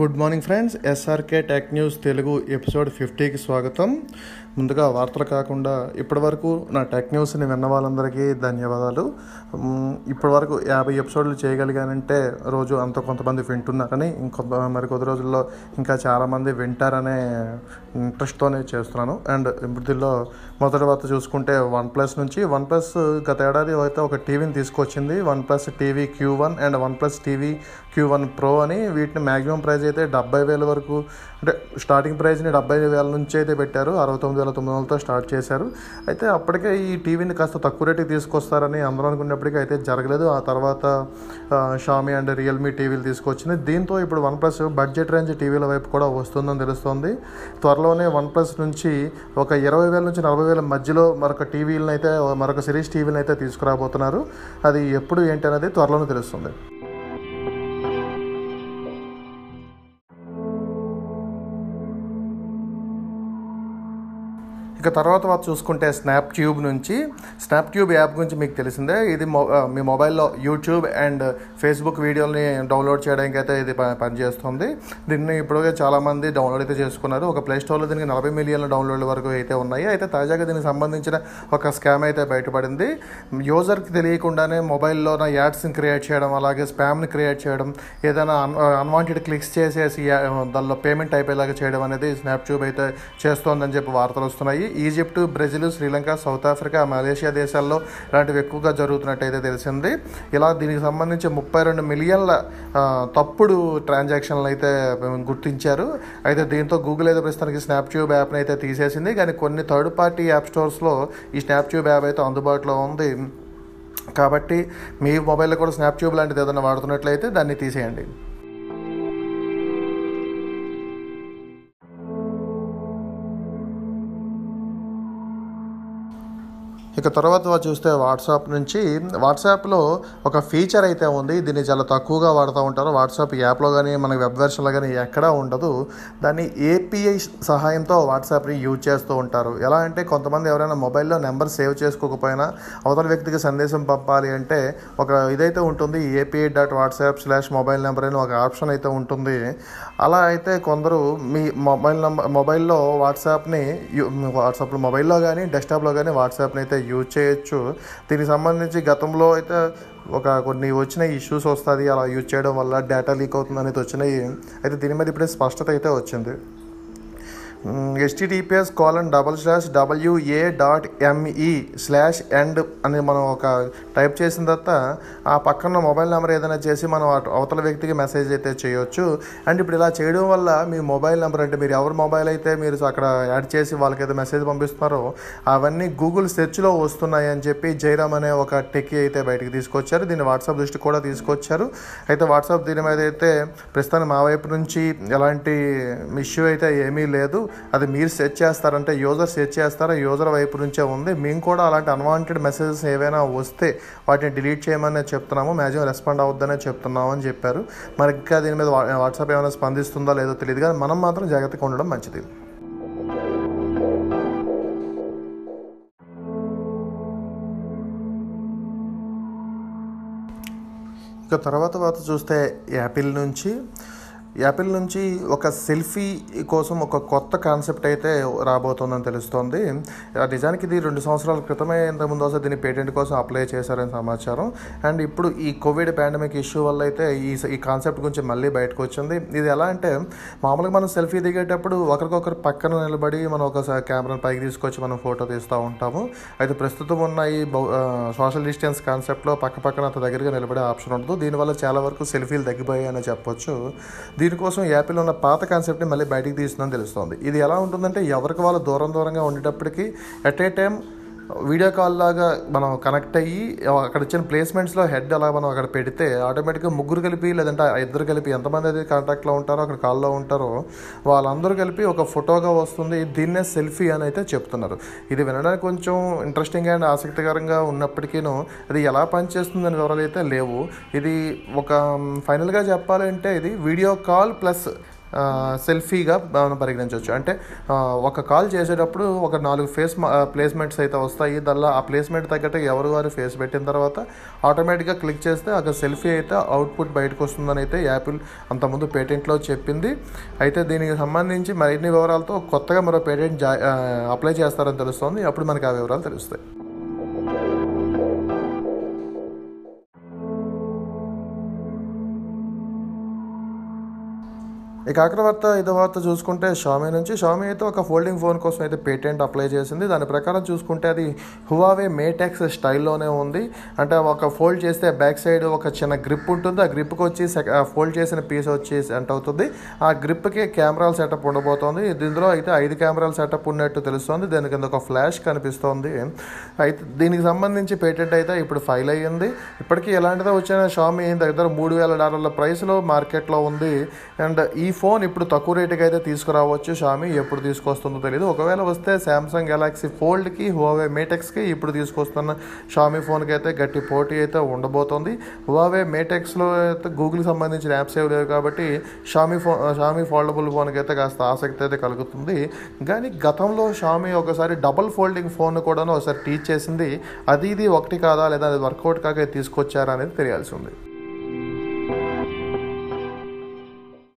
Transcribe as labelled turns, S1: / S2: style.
S1: Good morning friends SRK tech news Telugu episode ఫిఫ్టీకి స్వాగతం. ముందుగా వార్తలు కాకుండా ఇప్పటివరకు నా టెక్ న్యూస్ని విన్న వాళ్ళందరికీ ధన్యవాదాలు. ఇప్పటివరకు యాభై ఎపిసోడ్లు చేయగలిగానంటే రోజు అంత కొంతమంది వింటున్నారని ఇంకొంత మరి కొద్ది రోజుల్లో ఇంకా చాలామంది వింటారనే ఇంట్రెస్ట్తోనే చేస్తున్నాను. అండ్ దీనిలో మొదటి వార్త చూసుకుంటే వన్ ప్లస్ నుంచి వన్ ప్లస్ గత ఏడాది అయితే ఒక టీవీని తీసుకొచ్చింది. OnePlus TV Q one and OnePlus TV Q one pro అని వీటిని మ్యాక్సిమం ప్రైస్ అయితే డెబ్బై వేల వరకు అంటే స్టార్టింగ్ ప్రైస్ని డెబ్బై వేల నుంచి అయితే పెట్టారు. అరవై తొమ్మిది వేల తొమ్మిది వందలతో స్టార్ట్ చేశారు. అయితే అప్పటికే ఈ టీవీని కాస్త తక్కువ రేటుకి తీసుకొస్తారని అందరూ అనుకున్నప్పటికీ అయితే జరగలేదు. ఆ తర్వాత షామీ అండ్ రియల్మీ టీవీలు తీసుకొచ్చింది దీంతో ఇప్పుడు వన్ ప్లస్ బడ్జెట్ రేంజ్ టీవీల వైపు కూడా వస్తుందని తెలుస్తోంది. త్వరలోనే వన్ ప్లస్ నుంచి ఒక ఇరవై వేల నుంచి నలభై వేల మధ్యలో మరొక టీవీలను అయితే మరొక సిరీస్ టీవీలను అయితే తీసుకురాబోతున్నారు. అది ఎప్పుడు ఏంటి అనేది త్వరలోనే తెలుస్తుంది. ఇక తర్వాత వారు చూసుకుంటే స్నాప్ ట్యూబ్ నుంచి స్నాప్ ట్యూబ్ యాప్ గురించి మీకు తెలిసిందే. ఇది మొ మీ మొబైల్లో యూట్యూబ్ అండ్ ఫేస్బుక్ వీడియోని డౌన్లోడ్ చేయడానికి అయితే ఇది ప- పనిచేస్తుంది. దీన్ని ఇప్పుడుగా చాలామంది డౌన్లోడ్ అయితే చేసుకున్నారు. ఒక ప్లే స్టోర్లో దీనికి నలభై మిలియన్ల డౌన్లోడ్ల వరకు అయితే ఉన్నాయి. అయితే తాజాగా దీనికి సంబంధించిన ఒక స్కామ్ అయితే బయటపడింది. యూజర్కి తెలియకుండానే మొబైల్లో నా యాడ్స్ని క్రియేట్ చేయడం అలాగే స్పామ్ని క్రియేట్ చేయడం ఏదైనా అన్వాంటెడ్ క్లిక్స్ చేసేసి దానిలో పేమెంట్ అయిపోయేలాగా చేయడం అనేది స్నాప్ ట్యూబ్ అయితే చేస్తోందని చెప్పి వార్తలు వస్తున్నాయి. Egypt Brazil Sri Lanka South Africa Malaysia దేశాల్లో ఇలాంటివి ఎక్కువగా జరుగుతున్నట్టయితే తెలిసింది. ఇలా దీనికి సంబంధించి ముప్పై రెండు మిలియన్ల తప్పుడు ట్రాన్సాక్షన్లు అయితే గుర్తించారు. అయితే దీంతో గూగుల్ అయితే ప్రస్తుతానికి స్నాప్ట్యూబ్ యాప్ని అయితే తీసేసింది. కానీ కొన్ని థర్డ్ పార్టీ యాప్ స్టోర్స్లో ఈ స్నాప్ట్యూబ్ యాప్ అయితే అందుబాటులో ఉంది. కాబట్టి మీ మొబైల్లో కూడా స్నాప్ట్యూబ్ లాంటిది ఏదైనా వాడుతున్నట్లయితే దాన్ని తీసేయండి. ఇక తర్వాత చూస్తే వాట్సాప్ నుంచి వాట్సాప్లో ఒక ఫీచర్ అయితే ఉంది. దీన్ని చాలా తక్కువగా వాడుతూ ఉంటారు. వాట్సాప్ యాప్లో కానీ మన వెబ్ వెర్షన్లో కానీ ఎక్కడా ఉండదు. దాన్ని ఏపీఐ సహాయంతో వాట్సాప్ని యూజ్ చేస్తూ ఉంటారు. ఎలా అంటే కొంతమంది ఎవరైనా మొబైల్లో నెంబర్ సేవ్ చేసుకోకపోయినా అవతల వ్యక్తికి సందేశం పంపాలి అంటే ఒక ఇదైతే ఉంటుంది API dot WhatsApp slash mobile number అని ఒక ఆప్షన్ అయితే ఉంటుంది. అలా అయితే కొందరు మీ మొబైల్ నెంబర్ మొబైల్లో వాట్సాప్ని వాట్సాప్లో మొబైల్లో కానీ డెస్క్టాప్లో కానీ వాట్సాప్ని అయితే యూజ్ చేయొచ్చు. దీనికి సంబంధించి గతంలో అయితే ఒక కొన్ని వచ్చిన ఇష్యూస్ వస్తుంది అలా యూజ్ చేయడం వల్ల డేటా లీక్ అవుతుంది అనేది వచ్చినాయి. అయితే దీని మీద ఇప్పుడే స్పష్టత అయితే వచ్చింది. HTTPS colon double slash WA dot ME slash end అని మనం ఒక టైప్ చేసిన తర్వాత ఆ పక్కన మొబైల్ నెంబర్ ఏదైనా చేసి మనం అవతల వ్యక్తికి మెసేజ్ అయితే చేయొచ్చు. అండ్ ఇప్పుడు ఇలా చేయడం వల్ల మీ మొబైల్ నెంబర్ అంటే మీరు ఎవరి మొబైల్ అయితే మీరు అక్కడ యాడ్ చేసి వాళ్ళకైతే మెసేజ్ పంపిస్తున్నారో అవన్నీ గూగుల్ సెర్చ్లో వస్తున్నాయి అని చెప్పి జైరామ్ అనే ఒక టెక్కి అయితే బయటకు తీసుకొచ్చారు. దీన్ని వాట్సాప్ దృష్టి కూడా తీసుకొచ్చారు. అయితే వాట్సాప్ దీని మీద అయితే ప్రస్తుతానికి మా వైపు నుంచి ఎలాంటి ఇష్యూ అయితే ఏమీ లేదు. అది మీరు సెట్ చేస్తారంటే యూజర్ సెట్ చేస్తారా యూజర్ వైపు నుంచే ఉంది. మేము కూడా అలాంటి అన్వాంటెడ్ మెసేజెస్ ఏవైనా వస్తే వాటిని డిలీట్ చేయమని చెప్తున్నాము. మ్యాక్సిమం రెస్పాండ్ అవుద్దనే చెప్తున్నాము అని చెప్పారు. మరి ఇంకా దీని మీద వా- వాట్సాప్ ఏమైనా స్పందిస్తుందో లేదో తెలియదు కానీ మనం మాత్రం జాగ్రత్తగా ఉండడం మంచిది. ఇక తర్వాత తర్వాత చూస్తే యాపిల్ నుంచి యాపిల్ నుంచి ఒక సెల్ఫీ కోసం ఒక కొత్త కాన్సెప్ట్ అయితే రాబోతోందని తెలుస్తోంది. నిజానికి ఇది రెండు సంవత్సరాల క్రితమే ఇంతకుముందు ఒకసారి దీన్ని పేటెంట్ కోసం అప్లై చేశారని సమాచారం. అండ్ ఇప్పుడు ఈ కోవిడ్ పాండమిక్ ఇష్యూ వల్ల అయితే ఈ ఈ కాన్సెప్ట్ గురించి మళ్ళీ బయటకు వచ్చింది. ఇది ఎలా అంటే మామూలుగా మనం సెల్ఫీ దిగేటప్పుడు ఒకరికొకరు పక్కన నిలబడి మనం ఒక కెమెరాను పైకి తీసుకొచ్చి మనం ఫోటో తీస్తూ ఉంటాము. అయితే ప్రస్తుతం ఉన్న ఈ సోషల్ డిస్టెన్స్ కాన్సెప్ట్లో పక్క పక్కన అంత దగ్గరగా నిలబడే ఆప్షన్ ఉండదు. దీనివల్ల చాలా వరకు సెల్ఫీలు తగ్గిపోయాయని చెప్పొచ్చు. దీనికోసం యాపిల్ ఉన్న పాత కాన్సెప్ట్ని మళ్ళీ బయటికి తీస్తుందని తెలుస్తోంది. ఇది ఎలా ఉంటుందంటే ఎవరికి వాళ్ళు దూరం దూరంగా ఉండేటప్పటికి at a time video call లాగా మనం కనెక్ట్ అయ్యి అక్కడ ఇచ్చిన ప్లేస్మెంట్స్లో హెడ్ అలా మనం అక్కడ పెడితే ఆటోమేటిక్గా ముగ్గురు కలిపి లేదంటే ఇద్దరు కలిపి ఎంతమంది అయితే కాంటాక్ట్లో ఉంటారో అక్కడ కాల్లో ఉంటారో వాళ్ళందరూ కలిపి ఒక ఫోటోగా వస్తుంది. దీన్నే సెల్ఫీ అని అయితే చెప్తున్నారు. ఇది వినడానికి కొంచెం ఇంట్రెస్టింగ్ అండ్ ఆసక్తికరంగా ఉన్నప్పటికీను అది ఎలా పనిచేస్తుందని వివరాలు అయితే లేవు. ఇది ఒక ఫైనల్గా చెప్పాలంటే ఇది వీడియో కాల్ ప్లస్ సెల్ఫీగా మనం పరిగణించవచ్చు. అంటే ఒక కాల్ చేసేటప్పుడు ఒక నాలుగు ఫేస్ ప్లేస్మెంట్స్ అయితే వస్తాయి. దానిలో ఆ ప్లేస్మెంట్ తగ్గట్టు ఎవరు వారు ఫేస్ పెట్టిన తర్వాత ఆటోమేటిక్గా క్లిక్ చేస్తే అక్కడ సెల్ఫీ అయితే అవుట్పుట్ బయటకు వస్తుందని అయితే యాపిల్ అంతకుముందు పేటెంట్లో చెప్పింది. అయితే దీనికి సంబంధించి మరిన్ని వివరాలతో కొత్తగా మరో పేటెంట్ జా అప్లై చేస్తారని తెలుస్తోంది. అప్పుడు మనకి ఆ వివరాలు తెలుస్తాయి. ఇక ఆఖరి వార్త వార్త చూసుకుంటే షామీ నుంచి. షామీ అయితే ఒక ఫోల్డింగ్ ఫోన్ కోసం అయితే పేటెంట్ అప్లై చేసింది. దాని ప్రకారం చూసుకుంటే అది హువావే మేటెక్స్ స్టైల్లోనే ఉంది. అంటే ఒక ఫోల్డ్ చేస్తే బ్యాక్ సైడ్ ఒక చిన్న గ్రిప్ ఉంటుంది. ఆ గ్రిప్కి వచ్చి ఫోల్డ్ చేసిన పీస్ వచ్చి సెంట్ అవుతుంది. ఆ గ్రిప్కి కెమెరాల సెటప్ ఉండబోతోంది. దీనిలో అయితే ఐదు కెమెరాల సెటప్ ఉన్నట్టు తెలుస్తోంది. దాని కింద ఒక ఫ్లాష్ కనిపిస్తోంది. అయితే దీనికి సంబంధించి పేటెంట్ అయితే ఇప్పుడు ఫైల్ అయ్యింది. ఇప్పటికీ ఎలాంటిదో వచ్చిన షామీ దగ్గర మూడు వేల డాలర్ల ప్రైస్లో మార్కెట్లో ఉంది. అండ్ ఈ ఫోన్ ఇప్పుడు తక్కువ రేటుకి అయితే తీసుకురావచ్చు షామీ. ఎప్పుడు తీసుకొస్తుందో తెలియదు ఒకవేళ వస్తే శాంసంగ్ గెలాక్సీ ఫోల్డ్కి హువావే మేటెక్స్కి ఇప్పుడు తీసుకొస్తున్న షామీ ఫోన్కి అయితే గట్టి పోటీ అయితే ఉండబోతోంది. హువావే మేటెక్స్లో అయితే గూగుల్కి సంబంధించిన యాప్స్ ఏవి లేవు కాబట్టి షామీ ఫోన్ షామీ ఫోల్డబుల్ ఫోన్కి అయితే కాస్త ఆసక్తి అయితే కలుగుతుంది. కానీ గతంలో షామీ ఒకసారి డబుల్ ఫోల్డింగ్ ఫోన్ కూడా ఒకసారి టీచ్ చేసింది. అది ఇది ఒకటి కాదా లేదా అది వర్కౌట్ కాక తీసుకొచ్చారా అనేది తెలియాల్సి ఉంది.